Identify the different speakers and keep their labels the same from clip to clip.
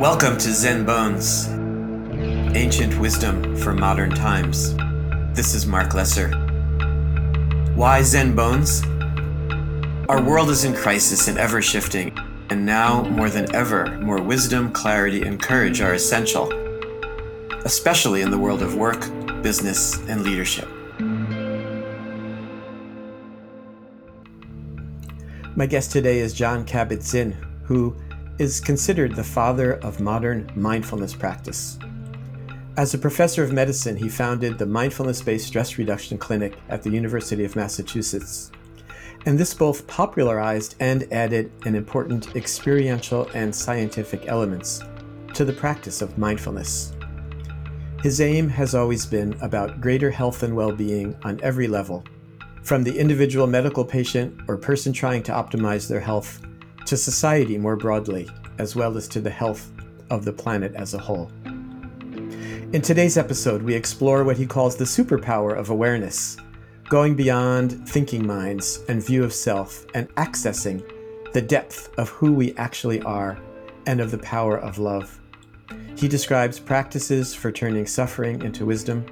Speaker 1: Welcome to Zen Bones, ancient wisdom for modern times. This is Marc Lesser. Why Zen Bones? Our world is in crisis and ever shifting, and now more than ever, more wisdom, clarity, and courage are essential, especially in the world of work, business, and leadership. My guest today is Jon Kabat-Zinn, who is considered the father of modern mindfulness practice. As a professor of medicine, he founded the Mindfulness Based Stress Reduction Clinic at the University of Massachusetts. And this both popularized and added an important experiential and scientific elements to the practice of mindfulness. His aim has always been about greater health and well being on every level, from the individual medical patient or person trying to optimize their health to society more broadly, as well as to the health of the planet as a whole. In today's episode, we explore what he calls the superpower of awareness, going beyond thinking minds and view of self and accessing the depth of who we actually are and of the power of love. He describes practices for turning suffering into wisdom.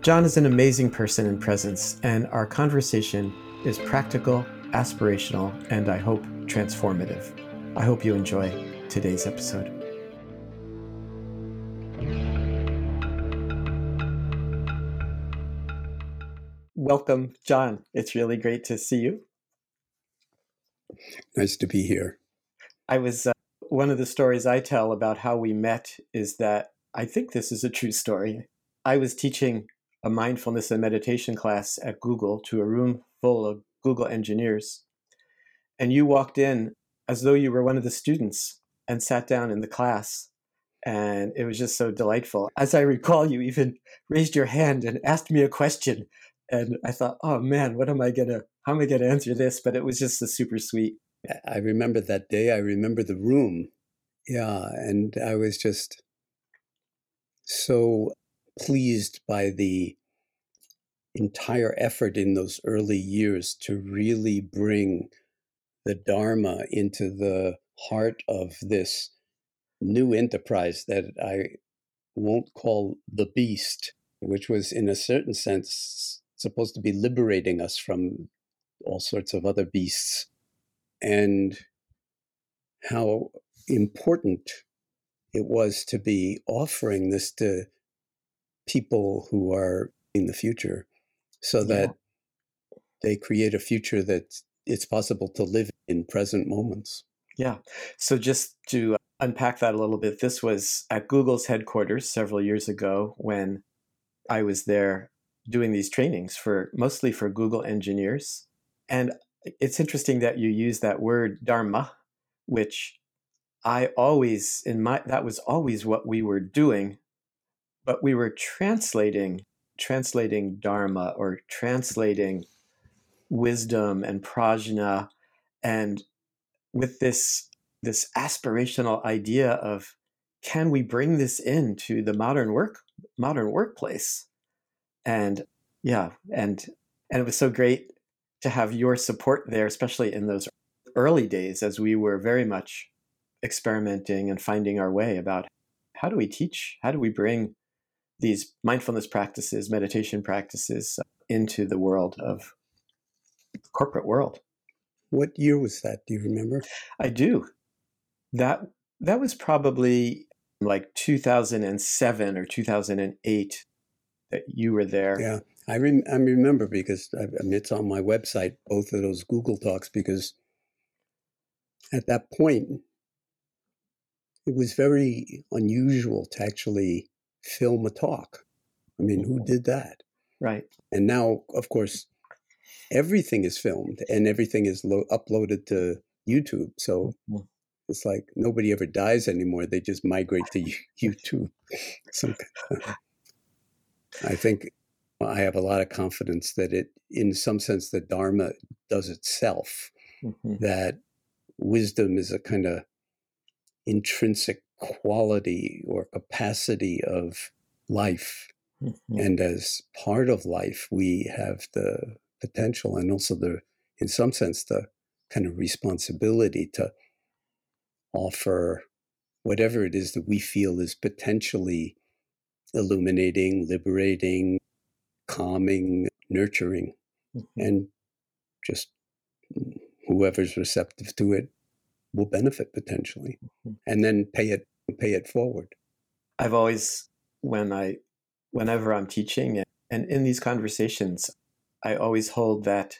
Speaker 1: Jon is an amazing person and presence, and our conversation is practical, aspirational, and I hope transformative. I hope you enjoy today's episode. Welcome, Jon. It's really great to see you.
Speaker 2: Nice to be here.
Speaker 1: I was uh, one of the stories I tell about how we met is that I think this is a true story. I was teaching a mindfulness and meditation class at Google to a room full of Google engineers and you walked in as though you were one of the students and sat down in the class and it was just so delightful. As i recall you even raised your hand and asked me a question and i thought oh man what am i gonna how am i gonna answer this? But it was just a super sweet
Speaker 2: i remember that day. I remember the room. Yeah and i was just so pleased by the entire effort in those early years to really bring the Dharma into the heart of this new enterprise that I won't call the beast, which was in a certain sense supposed to be liberating us from all sorts of other beasts, and how important it was to be offering this to people who are in the future so that yeah. they create a future that it's possible to live in present moments.
Speaker 1: Yeah. So just to unpack that a little bit, this was at Google's headquarters several years ago when I was there doing these trainings for mostly for Google engineers. And it's interesting that you use that word dharma, which I always in my that was always what we were doing, but we were translating translating dharma or translating wisdom and prajna and with this this aspirational idea of can we bring this into the modern work modern workplace? And yeah and and it was so great to have your support there especially in those early days as we were very much experimenting and finding our way about how do we teach how do we bring these mindfulness practices meditation practices uh, into the world of corporate world.
Speaker 2: What year was that? Do you remember?
Speaker 1: I do. That that was probably like 2007 or 2008 that you were there.
Speaker 2: Yeah, I, rem- I remember because I, I mean, it's on my website, both of those Google Talks, because at that point, it was very unusual to actually film a talk. I mean, who did that?
Speaker 1: Right.
Speaker 2: And now, of course, everything is filmed and everything is lo- uploaded to YouTube. So mm-hmm. it's like nobody ever dies anymore. They just migrate to YouTube. Some, I think I have a lot of confidence that it, in some sense, the Dharma does itself. Mm-hmm. That wisdom is a kind of intrinsic quality or capacity of life. Mm-hmm. And as part of life, we have the potential and also the, in some sense, the kind of responsibility to offer whatever it is that we feel is potentially illuminating, liberating, calming, nurturing, mm-hmm. and just whoever's receptive to it will benefit potentially, mm-hmm. and then pay it pay it forward.
Speaker 1: I've always, when I, whenever I'm teaching and in these conversations, I always hold that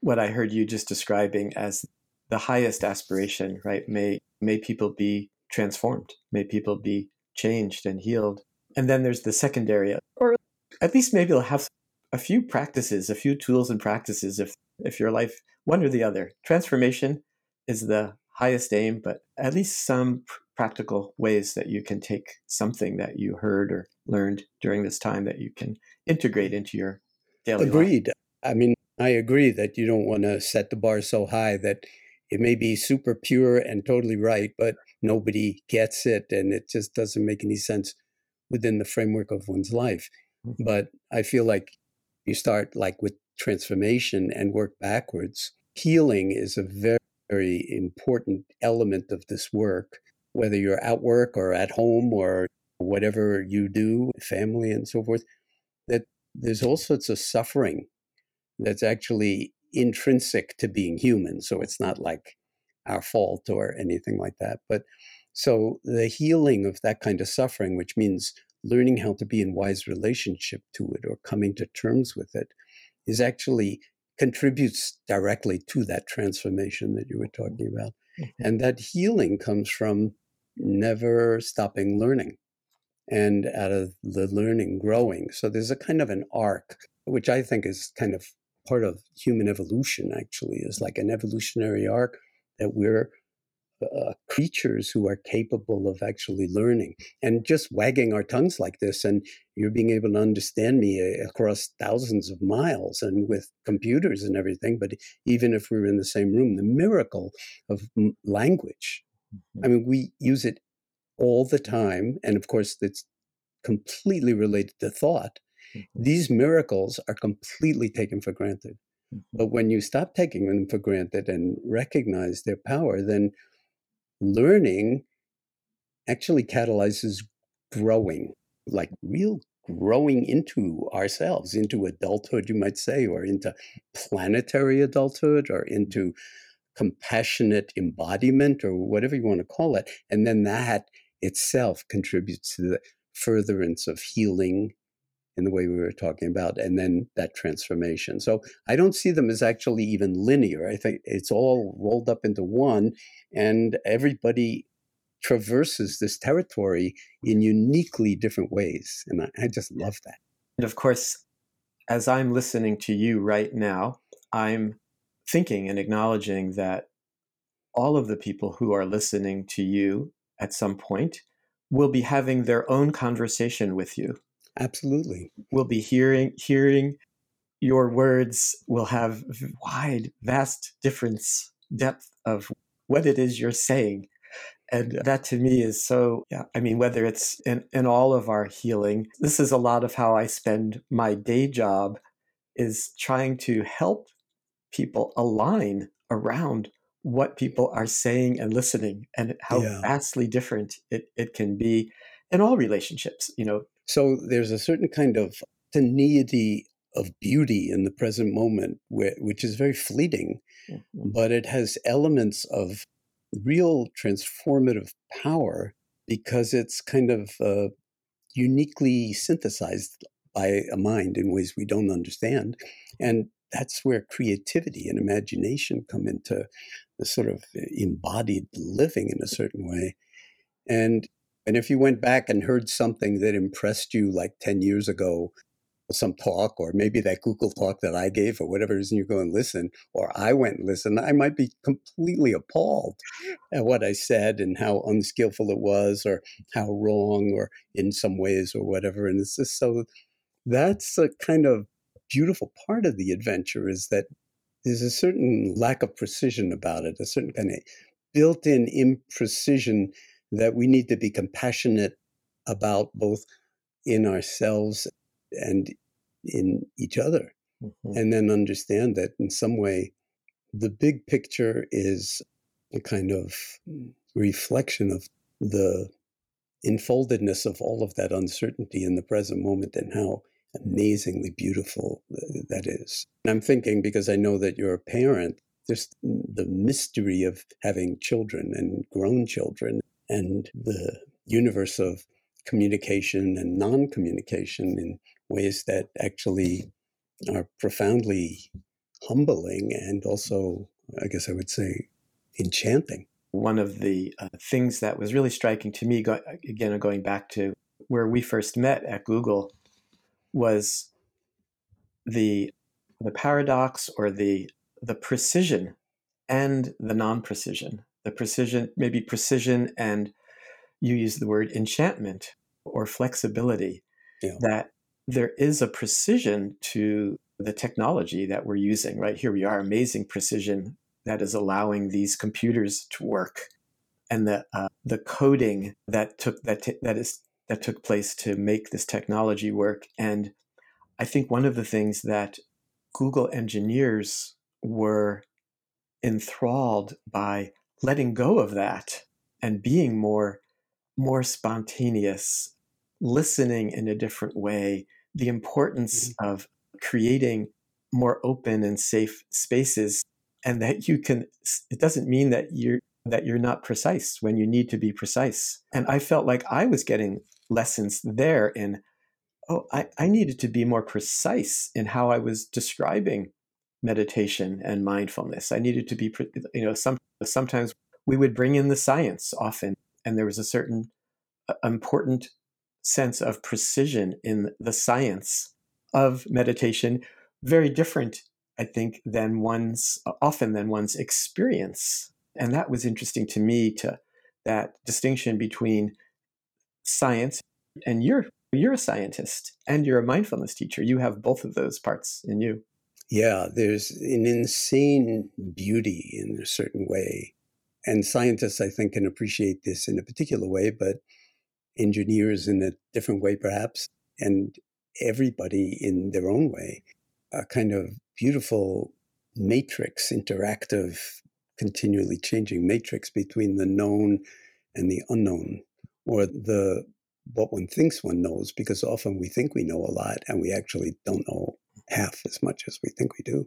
Speaker 1: what I heard you just describing as the highest aspiration, right? May may people be transformed, may people be changed and healed. And then there's the secondary, or at least maybe they'll have a few practices, a few tools and practices if if your life one or the other. Transformation is the highest aim, but at least some practical ways that you can take something that you heard or learned during this time that you can integrate into your daily life.
Speaker 2: Agreed.
Speaker 1: life.
Speaker 2: I mean, I agree that you don't want to set the bar so high that it may be super pure and totally right, but nobody gets it and it just doesn't make any sense within the framework of one's life. Mm-hmm. But I feel like you start like with transformation and work backwards. Healing is a very, very important element of this work, whether you're at work or at home or whatever you do, family and so forth, that there's all sorts of suffering that's actually intrinsic to being human. So it's not like our fault or anything like that. But so the healing of that kind of suffering, which means learning how to be in wise relationship to it or coming to terms with it, is actually contributes directly to that transformation that you were talking about. Mm-hmm. And that healing comes from never stopping learning and out of the learning growing. So there's a kind of an arc, which I think is kind of part of human evolution, actually, is like an evolutionary arc that we're uh, creatures who are capable of actually learning and just wagging our tongues like this and you're being able to understand me uh, across thousands of miles and with computers and everything but even if we are in the same room the miracle of language mm-hmm. i mean we use it all the time and of course it's completely related to thought mm-hmm. these miracles are completely taken for granted mm-hmm. but when you stop taking them for granted and recognize their power then learning actually catalyzes growing, like real growing into ourselves, into adulthood, you might say, or into planetary adulthood, or into compassionate embodiment, or whatever you want to call it. And then that itself contributes to the furtherance of healing in the way we were talking about, and then that transformation. So I don't see them as actually even linear. I think it's all rolled up into one, and everybody traverses this territory in uniquely different ways. And I, I just love that.
Speaker 1: And of course, as I'm listening to you right now, I'm thinking and acknowledging that all of the people who are listening to you at some point will be having their own conversation with you
Speaker 2: Absolutely.
Speaker 1: We'll be hearing hearing your words will have wide, vast difference, depth of what it is you're saying. And that to me is so, yeah, I mean, whether it's in, in all of our healing, this is a lot of how I spend my day job is trying to help people align around what people are saying and listening and how yeah. vastly different it, it can be in all relationships, you know,
Speaker 2: so there's a certain kind of tenuity of beauty in the present moment, which is very fleeting, mm-hmm. but it has elements of real transformative power because it's kind of uh, uniquely synthesized by a mind in ways we don't understand. And that's where creativity and imagination come into the sort of embodied living in a certain way. And and if you went back and heard something that impressed you like 10 years ago, some talk, or maybe that Google talk that I gave, or whatever reason you go and listen, or I went and listened, I might be completely appalled at what I said and how unskillful it was, or how wrong, or in some ways, or whatever. And it's just so that's a kind of beautiful part of the adventure is that there's a certain lack of precision about it, a certain kind of built in imprecision that we need to be compassionate about both in ourselves and in each other. Mm-hmm. And then understand that in some way, the big picture is a kind of reflection of the enfoldedness of all of that uncertainty in the present moment and how amazingly beautiful that is. And I'm thinking because I know that you're a parent, just the mystery of having children and grown children and the universe of communication and non communication in ways that actually are profoundly humbling and also, I guess I would say, enchanting.
Speaker 1: One of the uh, things that was really striking to me, go, again, going back to where we first met at Google, was the the paradox or the the precision and the non-precision. The precision, maybe precision, and you use the word enchantment or flexibility. Yeah. That there is a precision to the technology that we're using. Right here, we are amazing precision that is allowing these computers to work, and the uh, the coding that took that t- that is that took place to make this technology work. And I think one of the things that Google engineers were enthralled by letting go of that and being more more spontaneous listening in a different way the importance mm-hmm. of creating more open and safe spaces and that you can it doesn't mean that you're that you're not precise when you need to be precise and i felt like i was getting lessons there in oh i, I needed to be more precise in how i was describing meditation and mindfulness. I needed to be you know some sometimes we would bring in the science often and there was a certain uh, important sense of precision in the science of meditation very different i think than one's often than one's experience. And that was interesting to me to that distinction between science and you're you're a scientist and you're a mindfulness teacher. You have both of those parts in you
Speaker 2: yeah there's an insane beauty in a certain way and scientists i think can appreciate this in a particular way but engineers in a different way, perhaps, and everybody in their own way. A kind of beautiful matrix, interactive, continually changing matrix between the known and the unknown, or the what one thinks one knows, because often we think we know a lot and we actually don't know half as much as we think we do.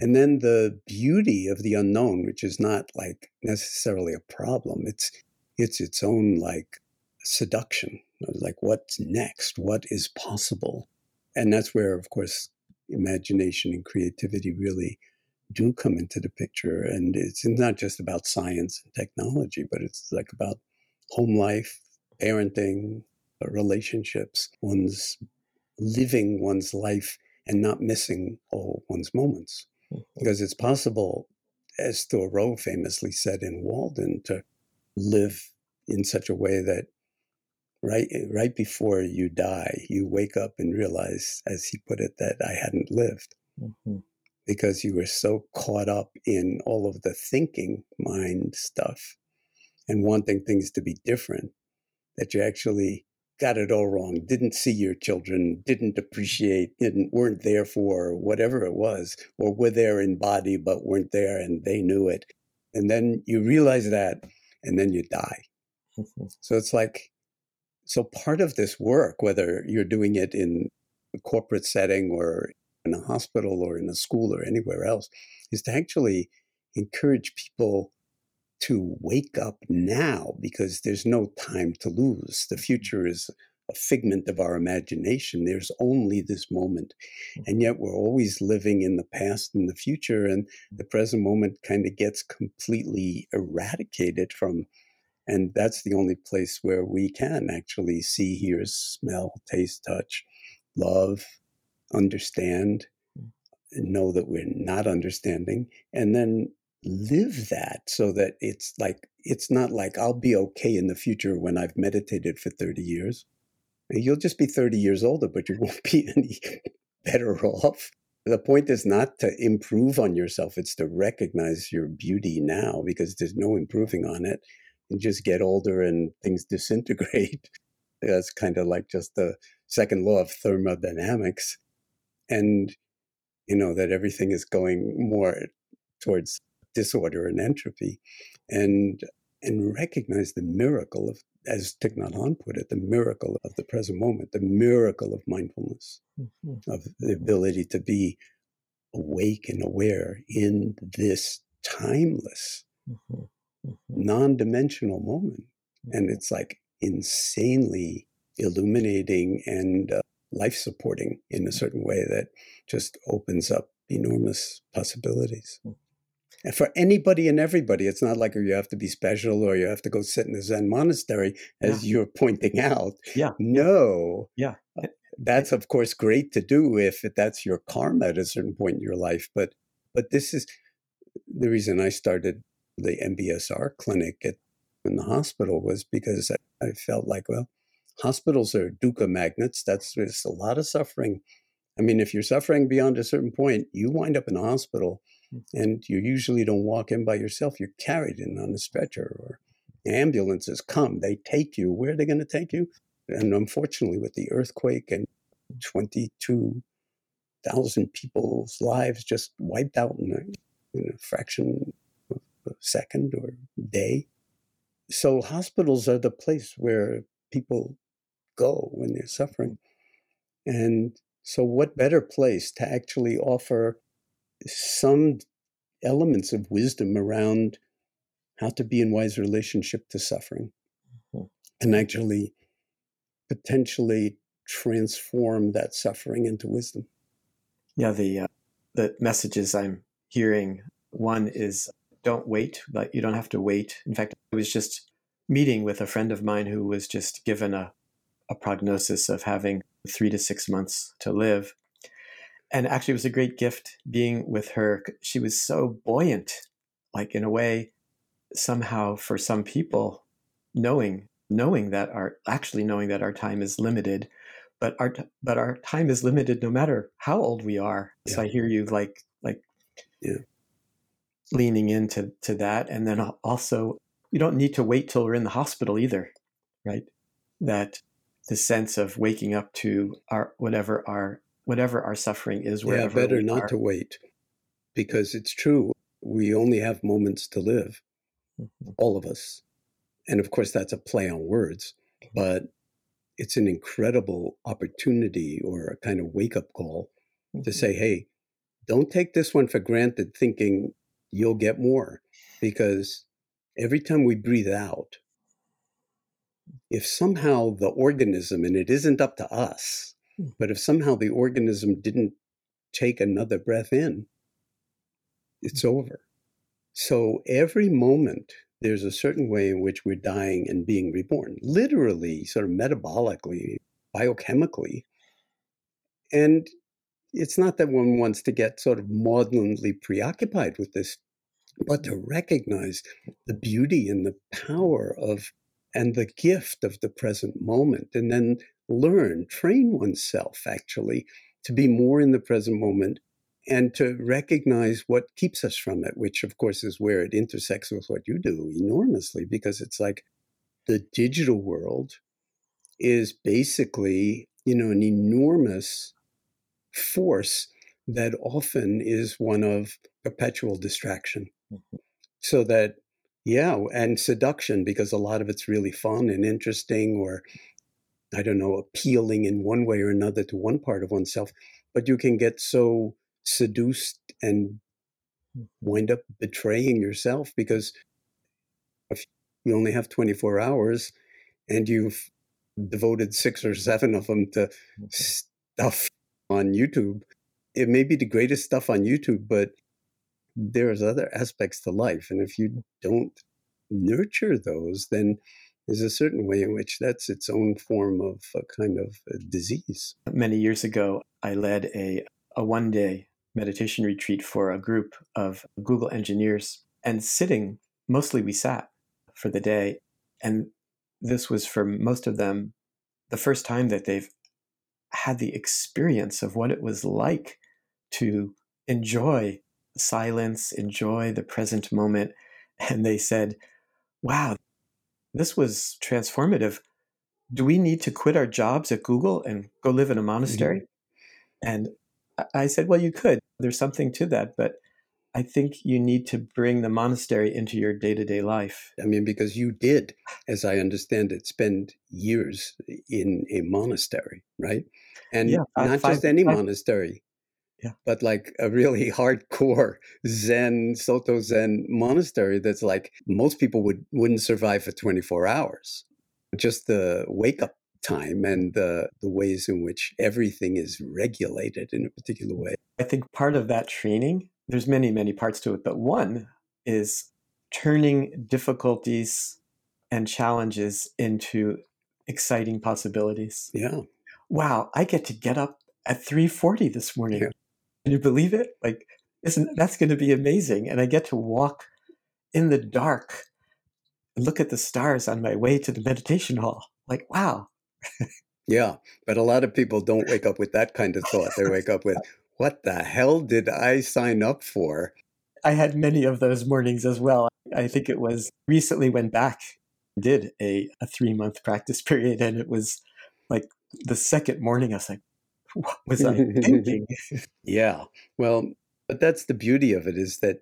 Speaker 2: And then the beauty of the unknown, which is not like necessarily a problem. It's it's its own like seduction, like what's next, what is possible. And that's where, of course, imagination and creativity really do come into the picture. And it's not just about science and technology, but it's like about home life, parenting, uh, relationships, one's living one's life and not missing all one's moments. Mm-hmm. Because it's possible, as Thoreau famously said in Walden, to live in such a way that right right before you die, you wake up and realize, as he put it, that I hadn't lived. Mm-hmm. Because you were so caught up in all of the thinking mind stuff and wanting things to be different that you actually got it all wrong, didn't see your children, didn't appreciate, didn't weren't there for whatever it was, or were there in body but weren't there and they knew it. And then you realize that and then you die. Mm-hmm. So it's like so part of this work, whether you're doing it in a corporate setting or in a hospital or in a school or anywhere else, is to actually encourage people to wake up now because there's no time to lose. The mm-hmm. future is a figment of our imagination. There's only this moment. Mm-hmm. And yet we're always living in the past and the future, and the present moment kind of gets completely eradicated from and that's the only place where we can actually see, hear, smell, taste, touch, love, understand, know that we're not understanding, and then live that so that it's like, it's not like I'll be okay in the future when I've meditated for 30 years. You'll just be 30 years older, but you won't be any better off. The point is not to improve on yourself, it's to recognize your beauty now because there's no improving on it and just get older and things disintegrate. That's kind of like just the second law of thermodynamics. And, you know, that everything is going more towards disorder and entropy. And and recognize the miracle of, as Thich Nhat Hanh put it, the miracle of the present moment, the miracle of mindfulness, mm-hmm. of the ability to be awake and aware in this timeless, mm-hmm. mm-hmm. non dimensional moment. And mm-hmm. it's like insanely illuminating and uh, life supporting in a certain way that just opens up enormous possibilities. And for anybody and everybody, it's not like you have to be special or you have to go sit in a Zen monastery, as yeah. you're pointing out.
Speaker 1: Yeah.
Speaker 2: No.
Speaker 1: Yeah.
Speaker 2: Uh, that's of course great to do if that's your karma at a certain point in your life. But but this is the reason I started the MBSR clinic at in the hospital was because I, I felt like, well, hospitals are dukkha magnets. That's there's a lot of suffering. I mean, if you're suffering beyond a certain point, you wind up in a hospital. And you usually don't walk in by yourself. You're carried in on a stretcher or ambulances come, they take you. Where are they going to take you? And unfortunately, with the earthquake and 22,000 people's lives just wiped out in a, in a fraction of a second or day. So, hospitals are the place where people go when they're suffering. And so, what better place to actually offer some elements of wisdom around how to be in wise relationship to suffering mm-hmm. and actually potentially transform that suffering into wisdom?
Speaker 1: Yeah, the uh, the messages I'm hearing one is don't wait, but you don't have to wait. In fact, I was just meeting with a friend of mine who was just given a a prognosis of having three to six months to live. And actually, it was a great gift being with her. She was so buoyant, like in a way, somehow for some people, knowing knowing that our actually knowing that our time is limited, but our but our time is limited no matter how old we are. Yeah. So I hear you like like
Speaker 2: yeah.
Speaker 1: leaning into to that, and then also you don't need to wait till we're in the hospital either, right? That the sense of waking up to our whatever our whatever our suffering is
Speaker 2: yeah better not are. to wait because it's true we only have moments to live mm-hmm. all of us and of course that's a play on words but it's an incredible opportunity or a kind of wake up call mm-hmm. to say hey don't take this one for granted thinking you'll get more because every time we breathe out if somehow the organism, and it isn't up to us. But if somehow the organism didn't take another breath in, it's hmm. over. So every moment, there's a certain way in which we're dying and being reborn, literally, sort of metabolically, biochemically. And it's not that one wants to get sort of maudlinly preoccupied with this, but to recognize the beauty and the power of and the gift of the present moment, and then learn, train oneself actually to be more in the present moment and to recognize what keeps us from it, which of course is where it intersects with what you do enormously, because it's like the digital world is basically, you know, an enormous force that often is one of perpetual distraction. Mm-hmm. So that yeah, and seduction because a lot of it's really fun and interesting or I don't know, appealing in one way or another to one part of oneself, but you can get so seduced and wind up betraying yourself because if you only have 24 hours and you've devoted six or seven of them to mm-hmm. stuff on YouTube, it may be the greatest stuff on YouTube, but there's other aspects to life. And if you don't nurture those, then there's a certain way in which that's its own form of a kind of a disease.
Speaker 1: Many years ago, I led a, a one day meditation retreat for a group of Google engineers. And sitting, mostly we sat for the day. And this was for most of them the first time that they've had the experience of what it was like to enjoy silence, enjoy the present moment. And they said, wow, this was transformative. Do we need to quit our jobs at Google and go live in a mm-hmm. monastery? Mm-hmm. And I said, well, you could. There's something to that. But I think you need to bring the monastery into your day to day life.
Speaker 2: I mean, because you did, as I understand it, spend years in a monastery, right? And yeah, not five, just any five, monastery, yeah. but like a really hardcore Zen, Soto Zen monastery that's like most people would, wouldn't survive for 24 hours. Just the wake up time and the, the ways in which everything is regulated in a particular way.
Speaker 1: I think part of that training, there's many, many parts to it, but one is turning difficulties and challenges into exciting possibilities.
Speaker 2: Yeah.
Speaker 1: Wow, I get to get up at 3:40 this morning. Yeah. Can you believe it? Like isn't that's going to be amazing and I get to walk in the dark and look at the stars on my way to the meditation hall. Like, wow,
Speaker 2: yeah, but a lot of people don't wake up with that kind of thought. They wake up with, what the hell did I sign up for?
Speaker 1: I had many of those mornings as well. I think it was recently went back, did a, a three month practice period, and it was like the second morning, I was like, what was I thinking?
Speaker 2: yeah. Well, but that's the beauty of it is that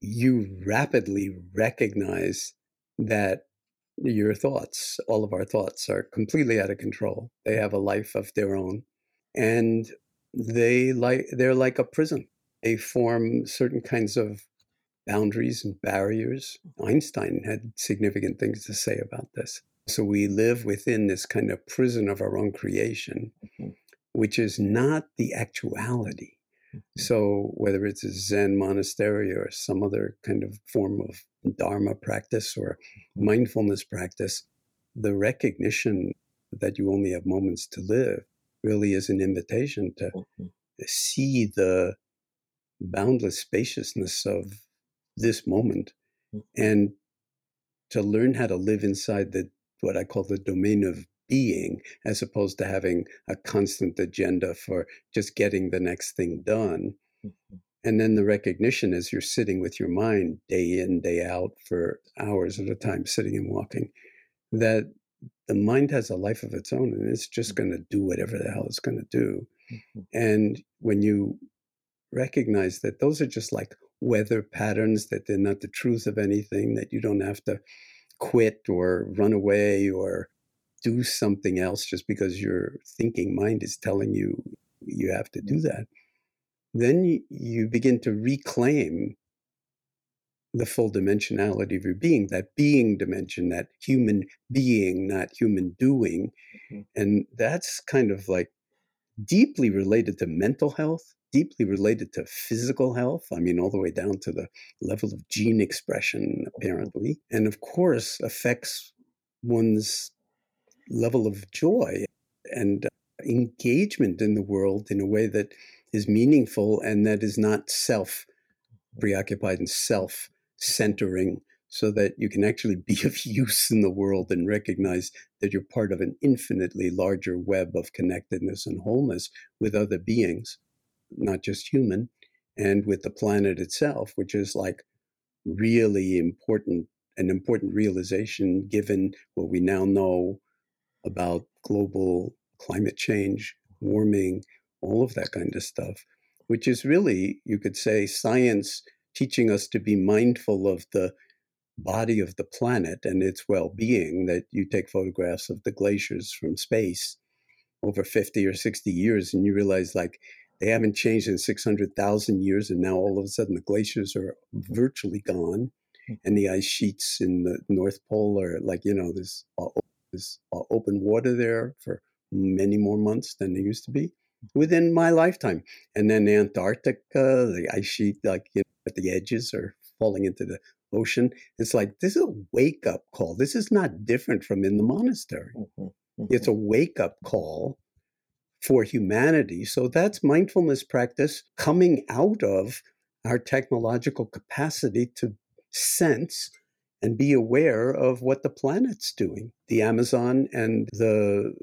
Speaker 2: you rapidly recognize that your thoughts, all of our thoughts are completely out of control. They have a life of their own. And they like they're like a prison. They form certain kinds of boundaries and barriers. Einstein had significant things to say about this. So we live within this kind of prison of our own creation, mm-hmm. Which is not the actuality. Mm-hmm. So whether it's a Zen monastery or some other kind of form of Dharma practice or mm-hmm. mindfulness practice, the recognition that you only have moments to live really is an invitation to mm-hmm. see the boundless spaciousness of this moment mm-hmm. and to learn how to live inside the what I call the domain of being as opposed to having a constant agenda for just getting the next thing done. Mm-hmm. And then the recognition is you're sitting with your mind day in, day out for hours at a time, sitting and walking, that the mind has a life of its own and it's just mm-hmm. going to do whatever the hell it's going to do. Mm-hmm. And when you recognize that those are just like weather patterns, that they're not the truth of anything, that you don't have to quit or run away or do something else just because your thinking mind is telling you you have to do mm-hmm. that, then you, you begin to reclaim the full dimensionality of your being, that being dimension, that human being, not human doing. Mm-hmm. And that's kind of like deeply related to mental health, deeply related to physical health. I mean, all the way down to the level of gene expression, apparently. And of course, affects one's level of joy and uh, engagement in the world in a way that is meaningful and that is not self mm-hmm. preoccupied and self centering, so that you can actually be of use in the world and recognize that you're part of an infinitely larger web of connectedness and wholeness with other beings, not just human, and with the planet itself, which is like really important, an important realization given what we now know about global climate change, warming, all of that kind of stuff, which is really, you could say, science teaching us to be mindful of the body of the planet and its well being. That you take photographs of the glaciers from space over 50 or 60 years, and you realize, like, they haven't changed in 600,000 years, and now all of a sudden the glaciers are virtually gone, hmm. and the ice sheets in the North Pole are like, you know, there's there's uh, open water there for many more months than there used to be within my lifetime. And then Antarctica, the ice sheet, like you know, at the edges are falling into the ocean. It's like this is a wake up call. This is not different from in the monastery. Mm-hmm. Mm-hmm. It's a wake up call for humanity. So that's mindfulness practice coming out of our technological capacity to sense and be aware of what the planet's doing. The Amazon and the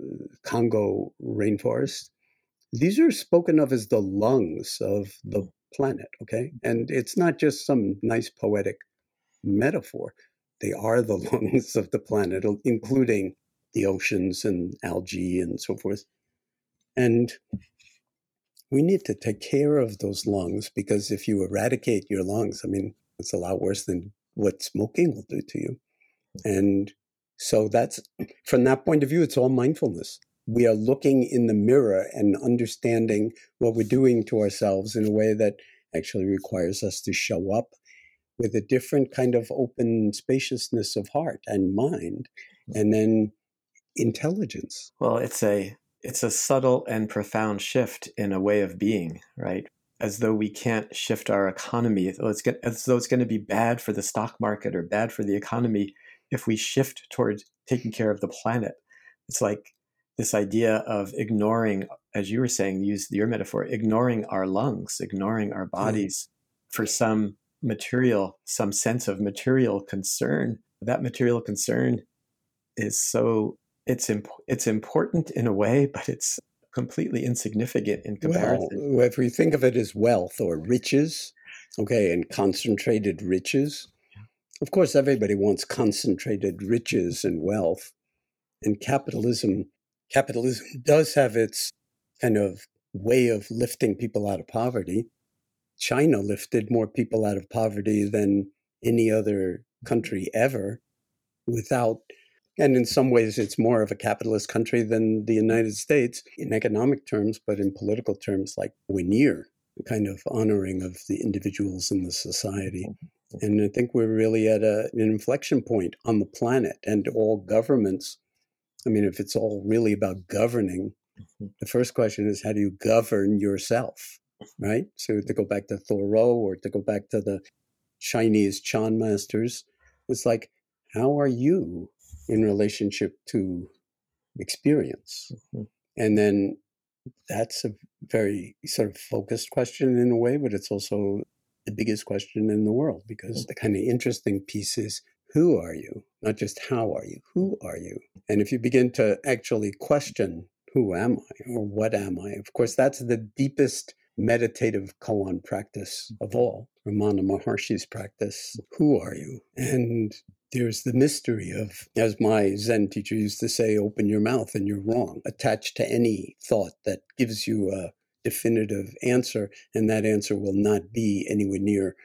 Speaker 2: Congo rainforest, these are spoken of as the lungs of the planet, okay? And it's not just some nice poetic metaphor. They are the lungs of the planet, including the oceans and algae and so forth. And we need to take care of those lungs because if you eradicate your lungs, I mean, it's a lot worse than what smoking will do to you. Hmm. And so that's from that point of view, it's all mindfulness. We are looking in the mirror and understanding what we're doing to ourselves in a way that actually requires us to show up with a different kind of open spaciousness of heart and mind hmm. and then intelligence.
Speaker 1: Well, it's a it's a subtle and profound shift in a way of being, right? As though we can't shift our economy, as though it's going to be bad for the stock market or bad for the economy if we shift towards taking care of the planet. It's like this idea of ignoring, as you were saying, use your metaphor, ignoring our lungs, ignoring our bodies mm. for some material, some sense of material concern. That material concern is so it's imp- it's important in a way, but it's completely insignificant in comparison.
Speaker 2: Well, if we think of it as wealth or riches, okay, and concentrated riches, of course, everybody wants concentrated riches and wealth, and capitalism capitalism does have its kind of way of lifting people out of poverty. China lifted more people out of poverty than any other country ever without and in some ways, it's more of a capitalist country than the United States in economic terms, but in political terms, like we're near the kind of honoring of the individuals in the society. And I think we're really at a, an inflection point on the planet and all governments. I mean, if it's all really about governing, mm-hmm. the first question is how do you govern yourself, right? So to go back to Thoreau or to go back to the Chinese Chan masters, it's like, how are you in relationship to experience. Mm-hmm. And then that's a very sort of focused question in a way, but it's also the biggest question in the world because mm-hmm. the kind of interesting piece is who are you? Not just how are you, who are you? And if you begin to actually question who am I or what am I, of course, that's the deepest meditative koan practice mm. of all, Ramana Maharshi's practice. Mm. Who are you? And there's the mystery of, as my Zen teacher used to say, open your mouth and you're wrong. Attached to any thought that gives you a definitive answer, and that answer will not be anywhere near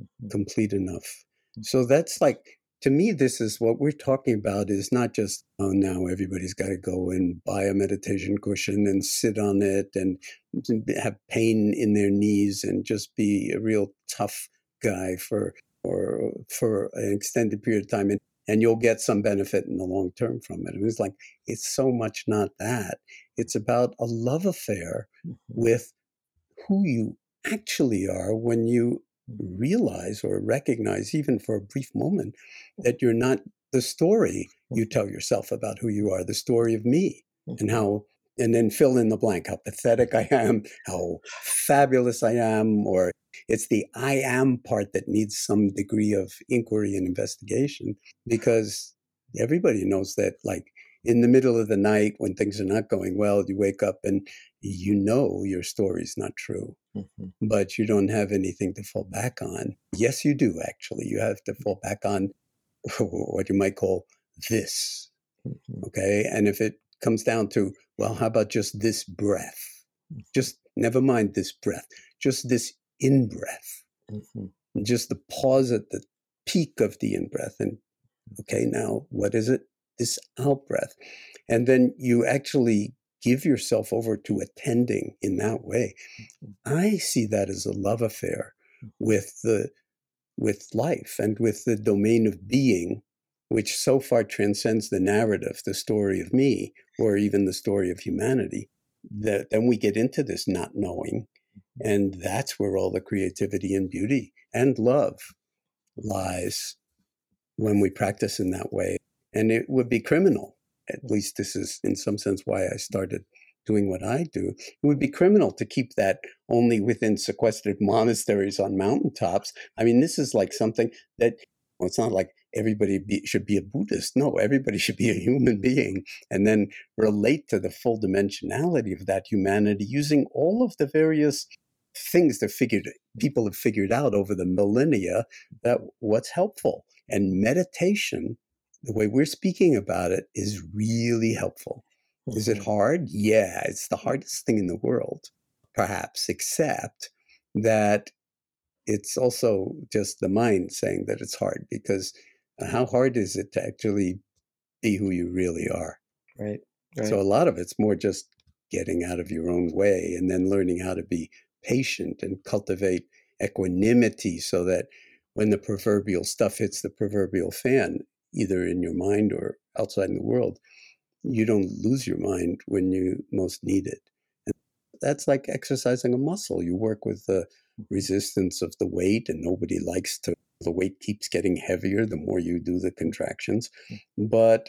Speaker 2: mm-hmm. complete enough. Mm. So that's like, to me, this is what we're talking about is not just, oh, now everybody's got to go and buy a meditation cushion and sit on it and have pain in their knees and just be a real tough guy for or for an extended period of time and, and you'll get some benefit in the long term from it. It was like, it's so much not that. It's about a love affair mm-hmm. with who you actually are when you. Realize or recognize, even for a brief moment, that you're not the story you tell yourself about who you are, the story of me and mm-hmm. how and then fill in the blank how pathetic I am, how fabulous I am, or it's the I am part that needs some degree of inquiry and investigation because everybody knows that, like, in the middle of the night when things are not going well, you wake up and you know your story's not true, mm-hmm. but you don't have anything to fall back on. Yes, you do, actually. You have to fall back on what you might call this. Mm-hmm. Okay. And if it comes down to, well, how about just this breath? Mm-hmm. Just never mind this breath, just this in breath, mm-hmm. just the pause at the peak of the in breath. And okay, now what is it? This out breath. And then you actually give yourself over to attending in that way. Mm-hmm. I see that as a love affair mm-hmm. with the with life and with the domain of being which so far transcends the narrative, the story of me, or even the story of humanity, that then we get into this not knowing. And that's where all the creativity and beauty and love lies when we practice in that way. And it would be criminal. At least this is, in some sense, why I started doing what I do. It would be criminal to keep that only within sequestered monasteries on mountaintops. I mean, this is like something that well, it's not like everybody be, should be a Buddhist. No, everybody should be a human being and then relate to the full dimensionality of that humanity using all of the various things that figured people have figured out over the millennia that what's helpful. And meditation, the way we're speaking about it, is really helpful. Is it mm-hmm. hard? Yeah, it's the hardest thing in the world. perhaps, except that it's also just the mind saying that it's hard because how hard is it to actually be who you really are?
Speaker 1: Right. right.
Speaker 2: So a lot of it's more just getting out of your own way and then learning how to be patient and cultivate equanimity so that when the proverbial stuff hits the proverbial fan, either in your mind or outside in the world, you don't lose your mind when you most need it. And that's like exercising a muscle. You work with the resistance of the weight, and nobody likes to, the weight keeps getting heavier the more you do the contractions. Mm. But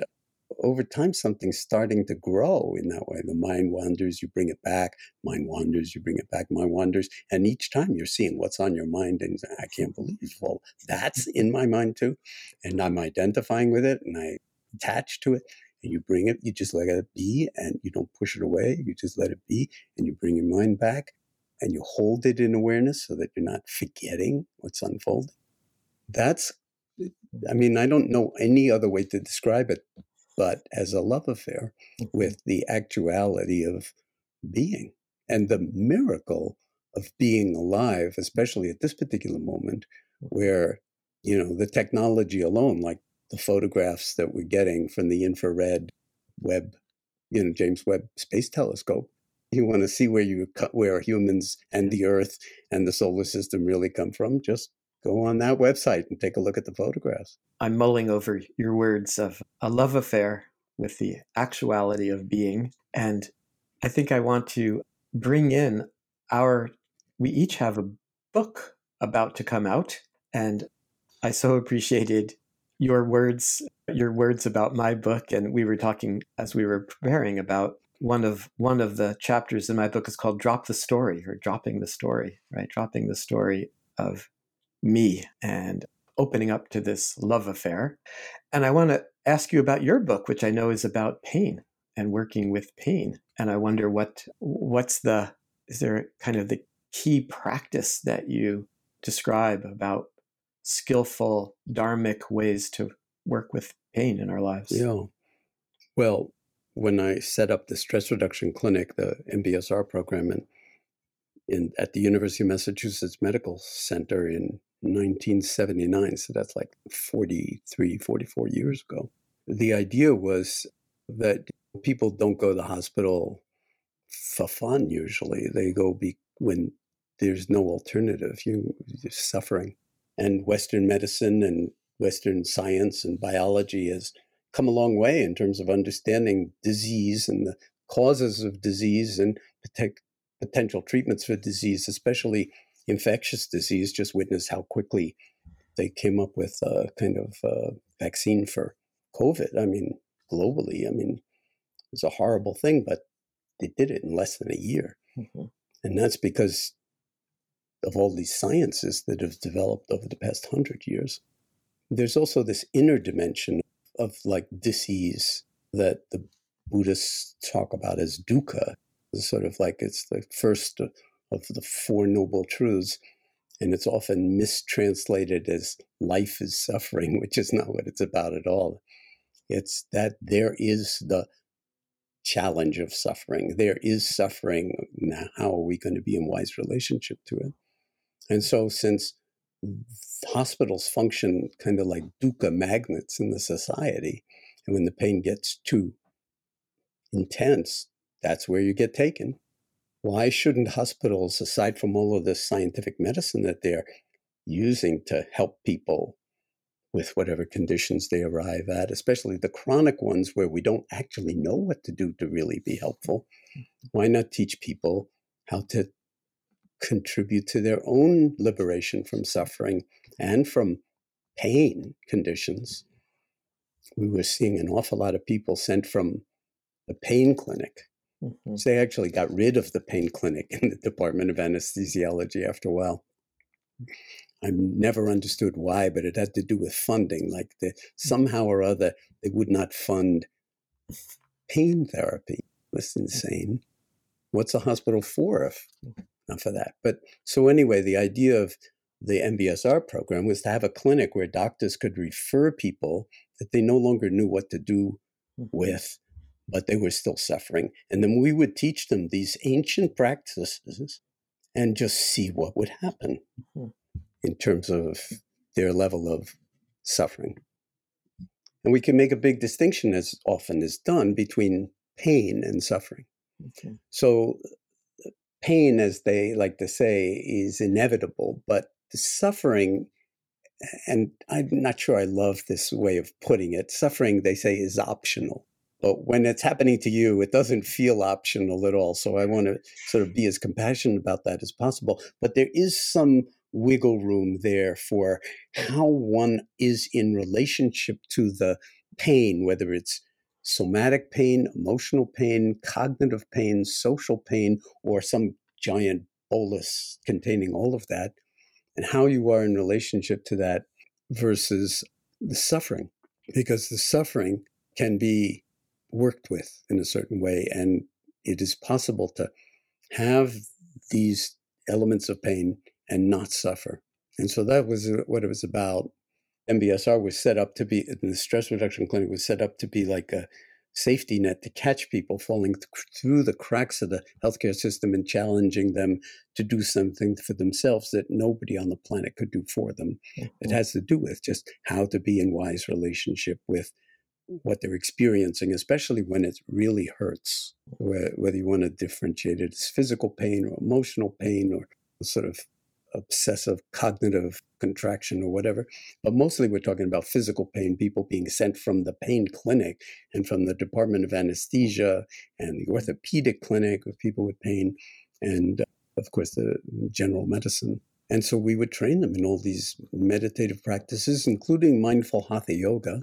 Speaker 2: over time, something's starting to grow in that way. The mind wanders, you bring it back. Mind wanders, you bring it back. Mind wanders. And each time you're seeing what's on your mind, and I can't believe, well, that's in my mind too. And I'm identifying with it and I attach to it. And you bring it, you just let it be and you don't push it away. You just let it be and you bring your mind back and you hold it in awareness so that you're not forgetting what's unfolding. That's, I mean, I don't know any other way to describe it but as a love affair mm-hmm. with the actuality of being and the miracle of being alive, especially at this particular moment where, you know, the technology alone, like the photographs that we're getting from the infrared Webb, you know, James Webb Space Telescope. You want to see where you where humans and the Earth and the solar system really come from? Just go on that website and take a look at the photographs.
Speaker 1: I'm mulling over your words of a love affair with the actuality of being. And I think I want to bring in our, we each have a book about to come out. And I so appreciated your words, your words about my book. And we were talking as we were preparing about one of one of the chapters in my book is called drop the story or dropping the story right dropping the story of me and opening up to this love affair. And I want to ask you about your book, which I know is about pain and working with pain. And I wonder what what's the is there kind of the key practice that you describe about skillful dharmic ways to work with pain in our lives?
Speaker 2: Yeah. Well, when I set up the stress reduction clinic, the MBSR program, in, in at the University of Massachusetts Medical Center in 1979. So that's like 43, 44 years ago. The idea was that people don't go to the hospital for fun usually. They go be, when there's no alternative, you, you're suffering. And Western medicine and Western science and biology has come a long way in terms of understanding disease and the causes of disease and potential treatments for disease, especially infectious disease, just witness how quickly they came up with a kind of uh, vaccine for COVID. I mean, globally, I mean, it's a horrible thing, but they did it in less than a year. Mm-hmm. And that's because of all these sciences that have developed over the past hundred years. There's also this inner dimension of like disease that the Buddhists talk about as dukkha. It's sort of like it's the first of the Four Noble Truths. And it's often mistranslated as life is suffering, which is not what it's about at all. It's that there is the challenge of suffering. There is suffering. Now, how are we going to be in wise relationship to it? And so, since hospitals function kind of like dukkha magnets in the society, and when the pain gets too intense, that's where you get taken why shouldn't hospitals, aside from all of this scientific medicine that they're using to help people with whatever conditions they arrive at, especially the chronic ones where we don't actually know what to do to really be helpful, mm-hmm. why not teach people how to contribute to their own liberation from suffering and from pain conditions? We were seeing an awful lot of people sent from the pain clinic Mm-hmm. So they actually got rid of the pain clinic in the Department of Anesthesiology after a while. I never understood why, but it had to do with funding. Like the, mm. somehow or other, they would not fund pain therapy. It was insane. What's a hospital for if not for that? But so anyway, the idea of the MBSR program was to have a clinic where doctors could refer people that they no longer knew what to do mm. with but they were still suffering. And then we would teach them these ancient practices and just see what would happen mm-hmm. in terms of their level of suffering. And we can make a big distinction, as often is done, between pain and suffering. Okay. So, pain, as they like to say, is inevitable, but the suffering, and I'm not sure I love this way of putting it, suffering, they say, is optional. But when it's happening to you, it doesn't feel optional at all. So I want to sort of be as compassionate about that as possible. But there is some wiggle room there for how one is in relationship to the pain, whether it's somatic pain, emotional pain, cognitive pain, social pain, or some giant bolus containing all of that, and how you are in relationship to that versus the suffering. Because the suffering can be worked with in a certain way, and it is possible to have these elements of pain and not suffer. And so that was uh, what it was about. MBSR was set up to be, the stress reduction clinic was set up to be like a safety net to catch people falling through the cracks of the healthcare system and challenging them to do something for themselves that nobody on the planet could do for them. Mm-hmm. It has to do with just how to be in wise relationship with what they're experiencing, especially when it really hurts, whether you want to differentiate it as physical pain or emotional pain or sort of obsessive cognitive contraction or whatever. But mostly we're talking about physical pain, people being sent from the pain clinic and from the Department of Anesthesia and the orthopedic clinic with people with pain, and of course the general medicine. And so we would train them in all these meditative practices, including mindful hatha yoga,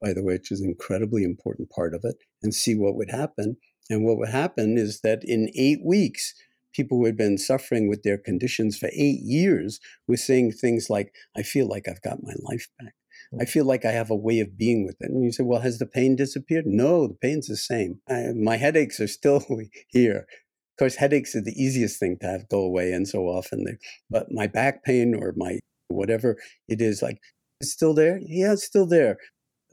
Speaker 2: by the way, which is an incredibly important part of it, and see what would happen. And what would happen is that in eight weeks, people who had been suffering with their conditions for eight years were saying things like, I feel like I've got my life back. I feel like I have a way of being with it. And you say, well, has the pain disappeared? No, the pain's the same. I, my headaches are still here. Of course, headaches are the easiest thing to have go away, and so often they, but my back pain or my whatever it is, like, it's still there. Yeah, it's still there,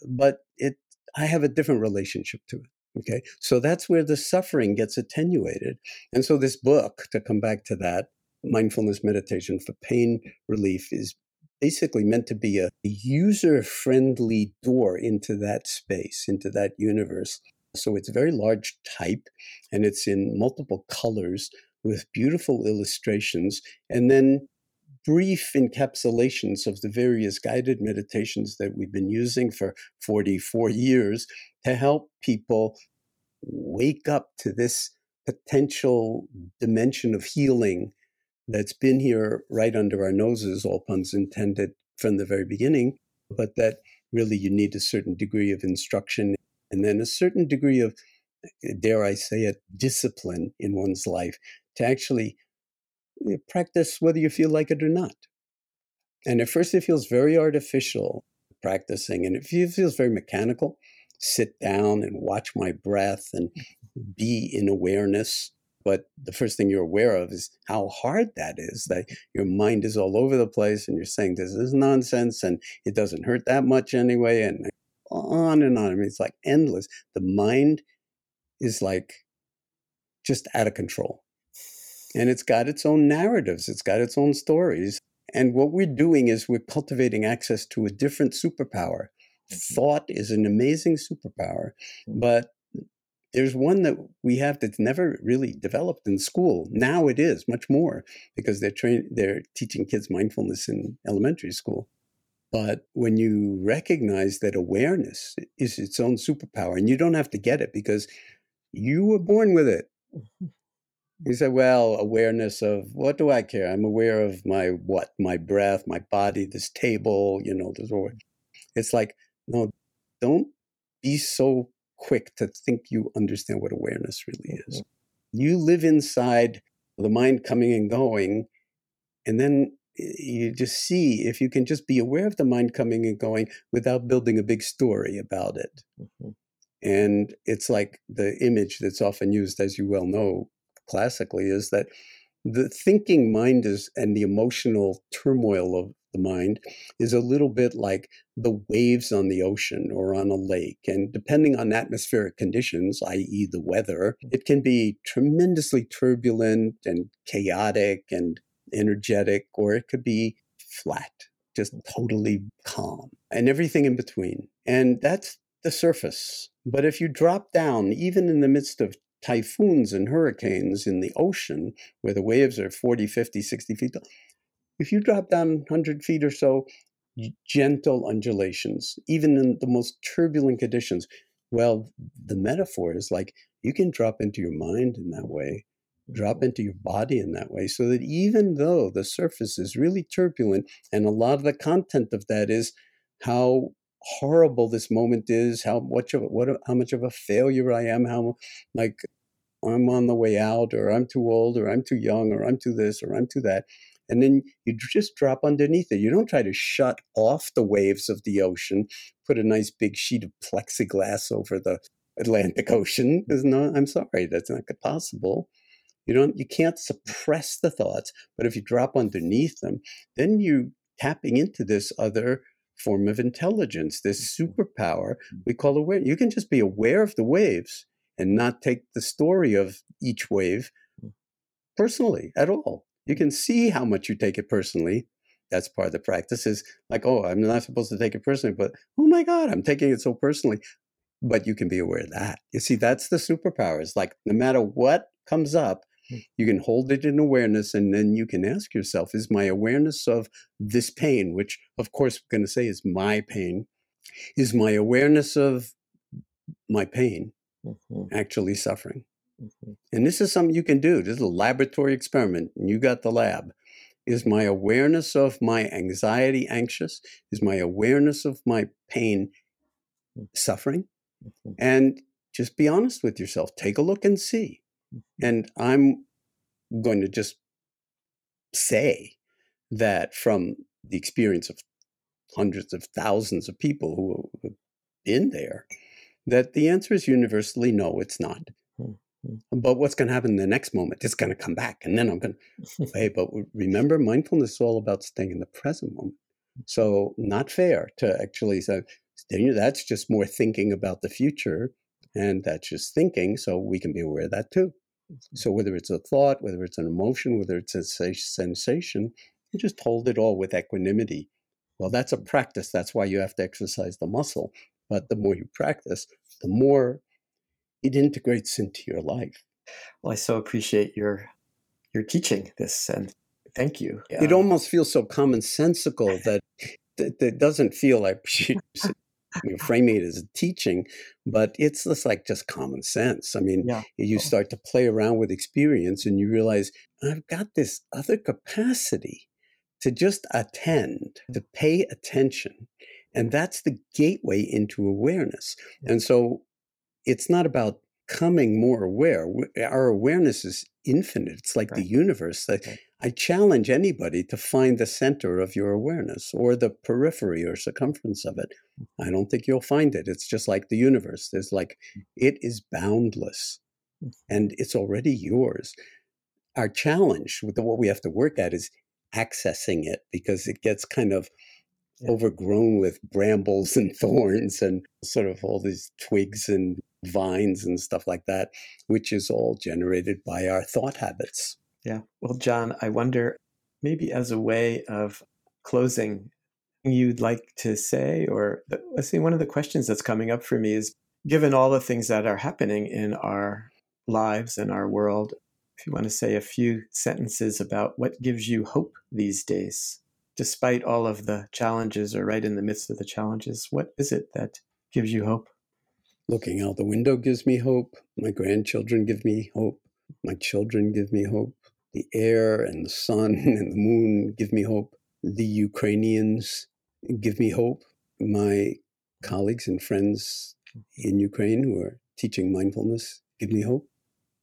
Speaker 2: but it, I have a different relationship to it. Okay, so that's where the suffering gets attenuated. And so, this book, to come back to that, Mindfulness Meditation for Pain Relief, is basically meant to be a user friendly door into that space, into that universe. So, it's very large type and it's in multiple colors with beautiful illustrations. And then brief encapsulations of the various guided meditations that we've been using for 44 years to help people wake up to this potential dimension of healing that's been here right under our noses, all puns intended, from the very beginning, but that really you need a certain degree of instruction and then a certain degree of, dare I say it, discipline in one's life to actually practice whether you feel like it or not. And at first, it feels very artificial practicing and it feels very mechanical sit down and watch my breath and be in awareness. But the first thing you're aware of is how hard that is, that your mind is all over the place and you're saying, this is nonsense and it doesn't hurt that much anyway. And on and on. I mean, it's like endless. The mind is like just out of control. And it's got its own narratives, it's got its own stories. And what we're doing is we're cultivating access to a different superpower Mm-hmm. thought is an amazing superpower, mm-hmm. but there's one that we have that's never really developed in school. Now it is much more because they're train they're teaching kids mindfulness in elementary school. But when you recognize that awareness is its own superpower, and you don't have to get it because you were born with it. You say, well, awareness of what do I care? I'm aware of my what? My breath, my body, this table, you know, this it's like no, don't be so quick to think you understand what awareness really is. Mm-hmm. You live inside the mind coming and going, and then you just see if you can just be aware of the mind coming and going without building a big story about it. Mm-hmm. And it's like the image that's often used, as you well know, classically, is that the thinking mind is and the emotional turmoil of the mind is a little bit like the waves on the ocean or on a lake. And depending on atmospheric conditions, i.e., the weather, mm. it can be tremendously turbulent and chaotic and energetic, or it could be flat, just mm. totally calm, and everything in between. And that's the surface. But if you drop down, even in the midst of typhoons and hurricanes in the ocean, where the waves are 40, 50, 60 feet if you drop down 100 feet or so, gentle undulations, even in the most turbulent conditions, well, the metaphor is like you can drop into your mind in that way, drop into your body in that way, so that even though the surface is really turbulent, and a lot of the content of that is how horrible this moment is, how much of what how much of a failure I am, how like I'm on the way out, or I'm too old, or I'm too young, or I'm too this, or I'm too that. And then you just drop underneath it. You don't try to shut off the waves of the ocean, put a nice big sheet of plexiglass over the Atlantic Ocean. No, I'm sorry, that's not possible. You don't, you can't suppress the thoughts, but if you drop underneath them, then you tapping into this other form of intelligence, this mm-hmm. superpower we call aware. You can just be aware of the waves and not take the story of each wave mm. personally at all. You can see how much you take it personally. That's part of the practice is like, oh, I'm not supposed to take it personally, but oh my God, I'm taking it so personally. But you can be aware of that. You see, that's the superpower. It's like no matter what comes up. You can hold it in awareness and then you can ask yourself, is my awareness of this pain, which of course we're going to say is my pain, is my awareness of my pain mm-hmm. actually suffering? Mm-hmm. And this is something you can do. This is a laboratory experiment, and you got the lab. Is my awareness of my anxiety anxious? Is my awareness of my pain mm. suffering? Mm-hmm. And just be honest with yourself. Take a look and see. Mm-hmm. And I'm going to just say that from the experience of hundreds of thousands of people who have been there, that the answer is universally no, it's not. Hmm. Mm. But what's going to happen in the next moment? It's going to come back. And then I'm going to, hey, but remember, mindfulness is all about staying in the present moment. So, not fair to actually say, that's just more thinking about the future. And that's just thinking. So, we can be aware of that too. So, whether it's a thought, whether it's an emotion, whether it's a sensation, you just hold it all with equanimity. Well, that's a practice. That's why you have to exercise the muscle. But the more you practice, the more it integrates into your life.
Speaker 1: Well, I so appreciate your your teaching this, and thank you.
Speaker 2: It um, almost feels so commonsensical that it doesn't feel like you're framing it as a teaching, but it's just like just common sense. I mean, yeah. you start to play around with experience, and you realize I've got this other capacity to just attend, mm. to pay attention. And that's the gateway into awareness. And so it's not about coming more aware. Our awareness is infinite. It's like right. the universe. Right. I challenge anybody to find the center of your awareness or the periphery or circumference of it. I don't think you'll find it. It's just like the universe. There's like, it is boundless and it's already yours. Our challenge with what we have to work at is accessing it because it gets kind of yeah. overgrown with brambles and thorns and sort of all these twigs and vines and stuff like that, which is all generated by our thought habits.
Speaker 1: Yeah. Well, Jon, I wonder maybe as a way of closing, you'd like to say, or let's see, one of the questions that's coming up for me is given all the things that are happening in our lives and our world, if you want to say a few sentences about what gives you hope these days, despite all of the challenges or right in the midst of the challenges, what is it that gives you hope?
Speaker 2: Looking out the window gives me hope. My grandchildren give me hope. My children give me hope. The air and the sun and the moon give me hope. The Ukrainians give me hope. My colleagues and friends in Ukraine who are teaching mindfulness give me hope.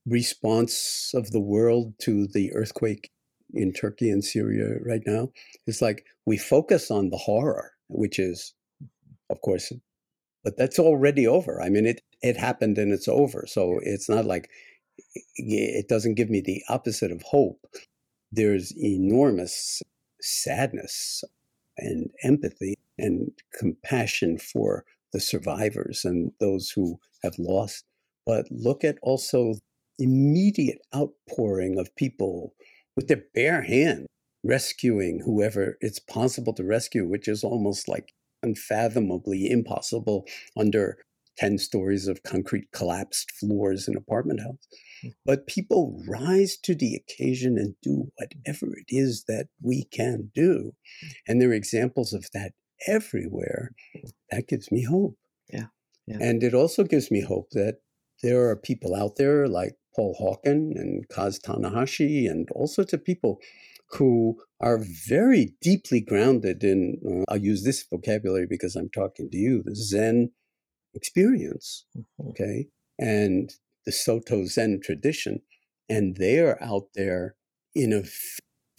Speaker 2: Response of the world to the earthquake in Turkey and Syria right now is like we focus on the horror, which is, of course, but that's already over. I mean, it it happened and it's over. So it's not like it doesn't give me the opposite of hope. There's enormous sadness and empathy and compassion for the survivors and those who have lost, but look at also immediate outpouring of people with their bare hand rescuing whoever it's possible to rescue, which is almost like unfathomably impossible under 10 stories of concrete collapsed floors in apartment house. Hmm. But people rise to the occasion and do whatever it is that we can do. And there are examples of that everywhere. That gives me hope.
Speaker 1: Yeah. yeah.
Speaker 2: And it also gives me hope that there are people out there like Paul Hawken and Kaz Tanahashi and all sorts of people who are very deeply grounded in, uh, I'll use this vocabulary because I'm talking to you, the Zen experience, mm-hmm. okay, and the Soto Zen tradition. And they're out there in a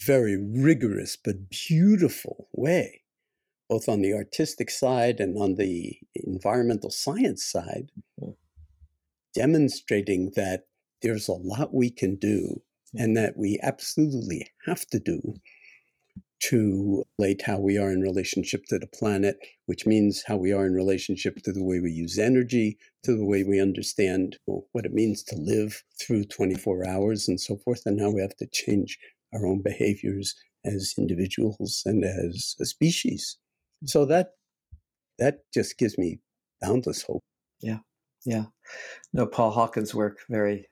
Speaker 2: very rigorous but beautiful way, both on the artistic side and on the environmental science side, mm-hmm. demonstrating that there's a lot we can do and that we absolutely have to do to relate how we are in relationship to the planet, which means how we are in relationship to the way we use energy, to the way we understand what it means to live through 24 hours and so forth, and how we have to change our own behaviors as individuals and as a species. Mm. So that that just gives me boundless hope.
Speaker 1: Yeah, yeah. No, Paul Hawken's work very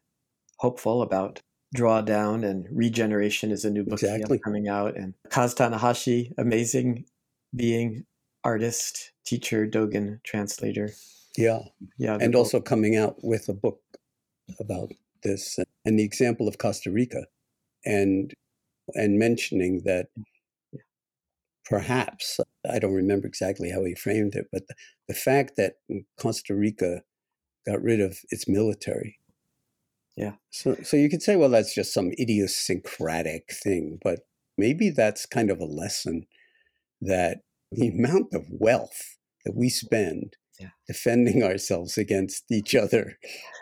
Speaker 1: hopeful about drawdown and regeneration is a new book
Speaker 2: exactly.
Speaker 1: coming out and kaz tanahashi amazing being artist teacher dogen translator
Speaker 2: yeah
Speaker 1: yeah
Speaker 2: and book. also coming out with a book about this and the example of costa rica and and mentioning that perhaps i don't remember exactly how he framed it but the, the fact that costa rica got rid of its military
Speaker 1: yeah.
Speaker 2: So, so you could say, well, that's just some idiosyncratic thing, but maybe that's kind of a lesson that the amount of wealth that we spend yeah. defending ourselves against each other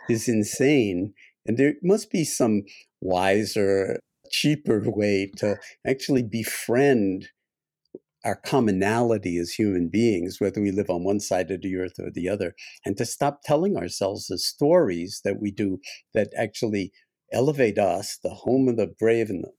Speaker 2: is insane. And there must be some wiser, cheaper way to actually befriend our commonality as human beings, whether we live on one side of the earth or the other, and to stop telling ourselves the stories that we do that actually elevate us, the home of the brave and the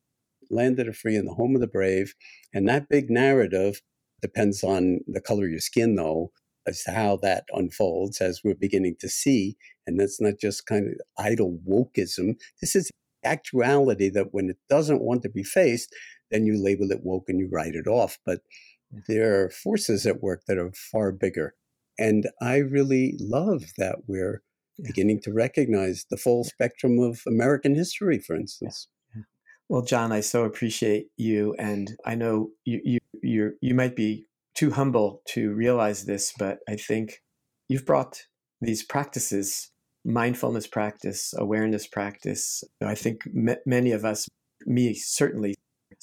Speaker 2: land of the free and the home of the brave. And that big narrative depends on the color of your skin, though, as to how that unfolds as we're beginning to see. And that's not just kind of idle wokeism. This is actuality that when it doesn't want to be faced, then you label it woke and you write it off. But there are forces at work that are far bigger. And I really love that we're yeah. beginning to recognize the full spectrum of American history, for instance.
Speaker 1: Yeah. Well, Jon, I so appreciate you, and I know you you you you might be too humble to realize this, but I think you've brought these practices, mindfulness practice, awareness practice. I think m- many of us, me certainly,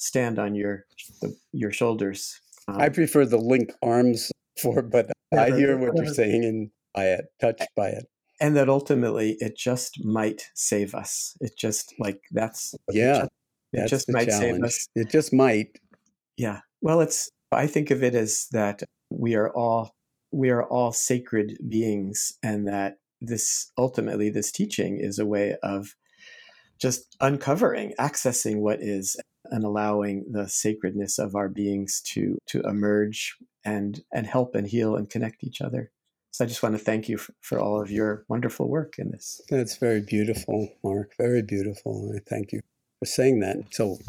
Speaker 1: stand on your the, your shoulders.
Speaker 2: Um, I prefer the link arms for, but I hear what you're saying and by it, touched by it.
Speaker 1: And that ultimately it just might save us. It just like that's
Speaker 2: yeah,
Speaker 1: it just, it just might
Speaker 2: challenge.
Speaker 1: save us.
Speaker 2: It just might.
Speaker 1: Yeah. Well, it's I think of it as that we are all we are all sacred beings, and that this ultimately this teaching is a way of just uncovering, accessing what is and allowing the sacredness of our beings to to emerge and and help and heal and connect each other. So I just want to thank you for, for all of your wonderful work in this.
Speaker 2: That's very beautiful, Marc. Very beautiful. I thank you for saying that. So,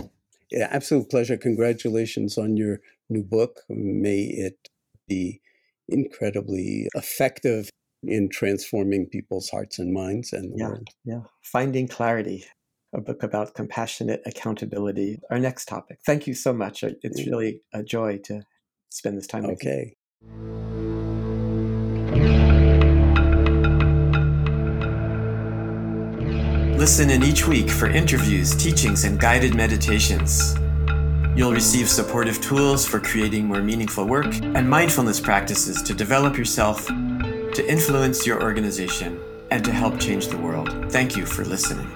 Speaker 2: yeah, absolute pleasure. Congratulations on your new book. May it be incredibly effective in transforming people's hearts and minds and the
Speaker 1: yeah,
Speaker 2: world.
Speaker 1: Yeah, finding clarity a book about compassionate accountability, our next topic. Thank you so much. It's mm. really a joy to spend this time
Speaker 2: okay.
Speaker 1: with you. Listen in each week for interviews, teachings, and guided meditations. You'll receive supportive tools for creating more meaningful work and mindfulness practices to develop yourself, to influence your organization, and to help change the world. Thank you for listening.